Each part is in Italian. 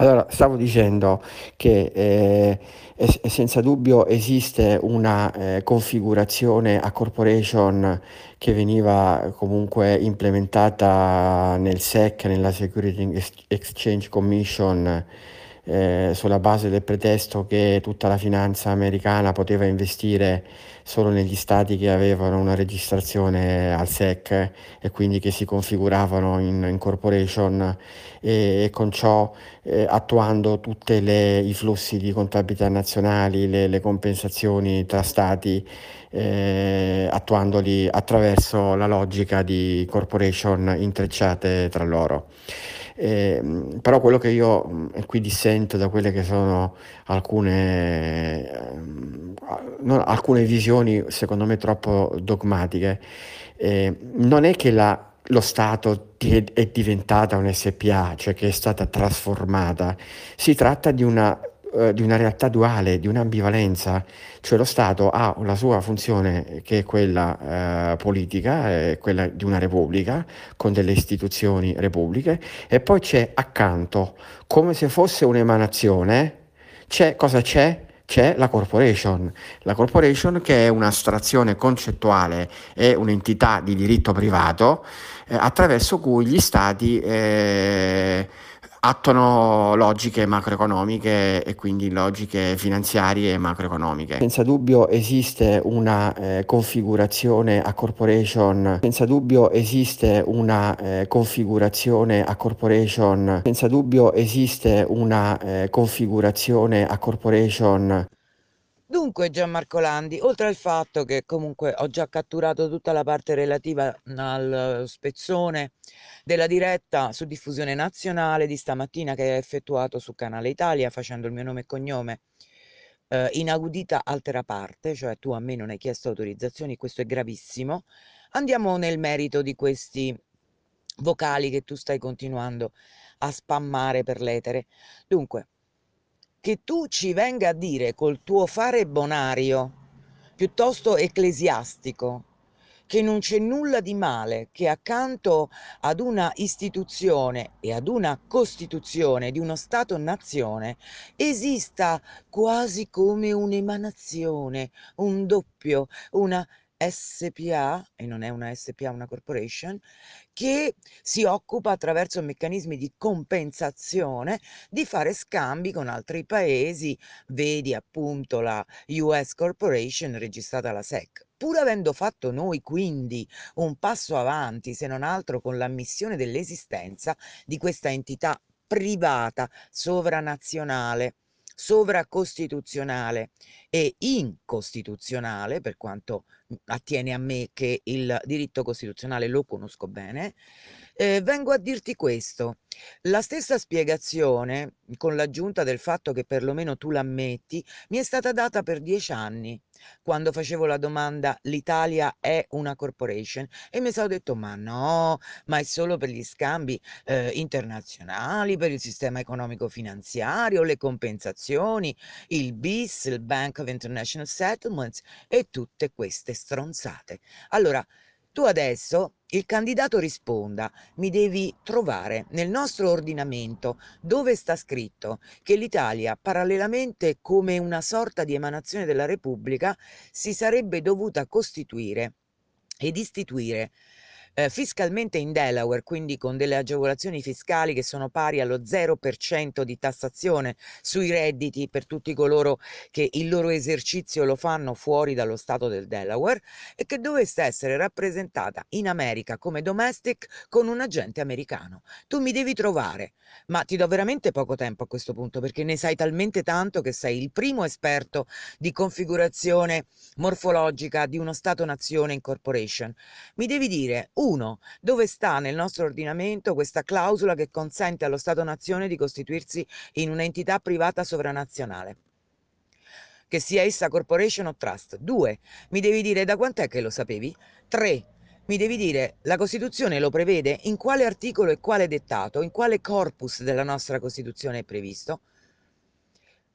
Allora, stavo dicendo che eh, es- senza dubbio esiste una eh, configurazione a corporation che veniva comunque implementata nel SEC, nella Security Ex- Exchange Commission, eh, sulla base del pretesto che tutta la finanza americana poteva investire solo negli stati che avevano una registrazione al SEC e quindi che si configuravano in, in corporation e, e, con ciò eh, attuando tutti i flussi di contabilità nazionali, le, le compensazioni tra stati, eh, attuandoli attraverso la logica di corporation intrecciate tra loro. Eh, però quello che io mm, qui dissento da quelle che sono alcune, eh, alcune visioni secondo me troppo dogmatiche, eh, non è che la, lo Stato è diventata un SPA, cioè che è stata trasformata, si tratta di una eh, di una realtà duale, di un'ambivalenza, cioè lo Stato ha la sua funzione che è quella eh, politica, è quella di una repubblica con delle istituzioni repubbliche e poi c'è accanto, come se fosse un'emanazione, c'è cosa c'è? C'è la corporation, la corporation che è un'astrazione concettuale, è un'entità di diritto privato eh, attraverso cui gli stati eh, attuano logiche macroeconomiche e quindi logiche finanziarie e macroeconomiche. Senza dubbio esiste una eh, configurazione a corporation, senza dubbio esiste una eh, configurazione a corporation, senza dubbio esiste una eh, configurazione a corporation Dunque Gianmarco Landi, oltre al fatto che comunque ho già catturato tutta la parte relativa al spezzone della diretta su diffusione nazionale di stamattina che hai effettuato su Canale Italia facendo il mio nome e cognome eh, inaudita altera parte, cioè tu a me non hai chiesto autorizzazioni, questo è gravissimo. Andiamo nel merito di questi vocali che tu stai continuando a spammare per l'etere. Dunque, che tu ci venga a dire col tuo fare bonario, piuttosto ecclesiastico, che non c'è nulla di male che accanto ad una istituzione e ad una costituzione di uno Stato-nazione esista quasi come un'emanazione, un doppio, una SPA, e non è una SPA, una corporation, che si occupa attraverso meccanismi di compensazione di fare scambi con altri paesi, vedi appunto la US Corporation registrata alla SEC. Pur avendo fatto noi quindi un passo avanti, se non altro con l'ammissione dell'esistenza di questa entità privata sovranazionale sovracostituzionale e incostituzionale, per quanto attiene a me che il diritto costituzionale lo conosco bene, eh, vengo a dirti questo. La stessa spiegazione, con l'aggiunta del fatto che perlomeno tu l'ammetti, mi è stata data per dieci anni quando facevo la domanda l'Italia è una corporation e mi sono detto ma no, ma è solo per gli scambi eh, internazionali, per il sistema economico finanziario, le compensazioni, il BIS, il Bank of International Settlements e tutte queste stronzate. Allora, tu adesso il candidato risponda, mi devi trovare nel nostro ordinamento dove sta scritto che l'Italia, parallelamente come una sorta di emanazione della Repubblica, si sarebbe dovuta costituire ed istituire eh, fiscalmente in Delaware, quindi con delle agevolazioni fiscali che sono pari allo 0% di tassazione sui redditi per tutti coloro che il loro esercizio lo fanno fuori dallo stato del Delaware e che dovesse essere rappresentata in America come domestic con un agente americano. Tu mi devi trovare, ma ti do veramente poco tempo a questo punto perché ne sai talmente tanto che sei il primo esperto di configurazione morfologica di uno Stato-nazione in. Mi devi dire, uno, dove sta nel nostro ordinamento questa clausola che consente allo Stato-nazione di costituirsi in un'entità privata sovranazionale? Che sia essa corporation o trust. Due, mi devi dire da quant'è che lo sapevi? Tre, mi devi dire la Costituzione lo prevede? In quale articolo e quale dettato? In quale corpus della nostra Costituzione è previsto?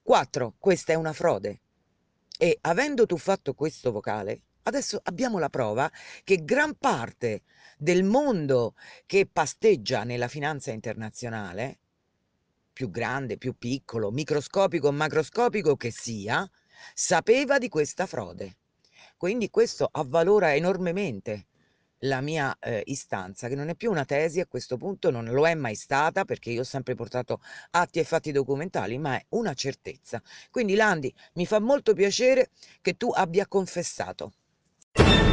4. Questa è una frode. E avendo tu fatto questo vocale, adesso abbiamo la prova che gran parte del mondo che pasteggia nella finanza internazionale più grande, più piccolo, microscopico o macroscopico che sia, sapeva di questa frode. Quindi questo avvalora enormemente la mia eh, istanza, che non è più una tesi a questo punto, non lo è mai stata perché io ho sempre portato atti e fatti documentali, ma è una certezza. Quindi Landi, mi fa molto piacere che tu abbia confessato. you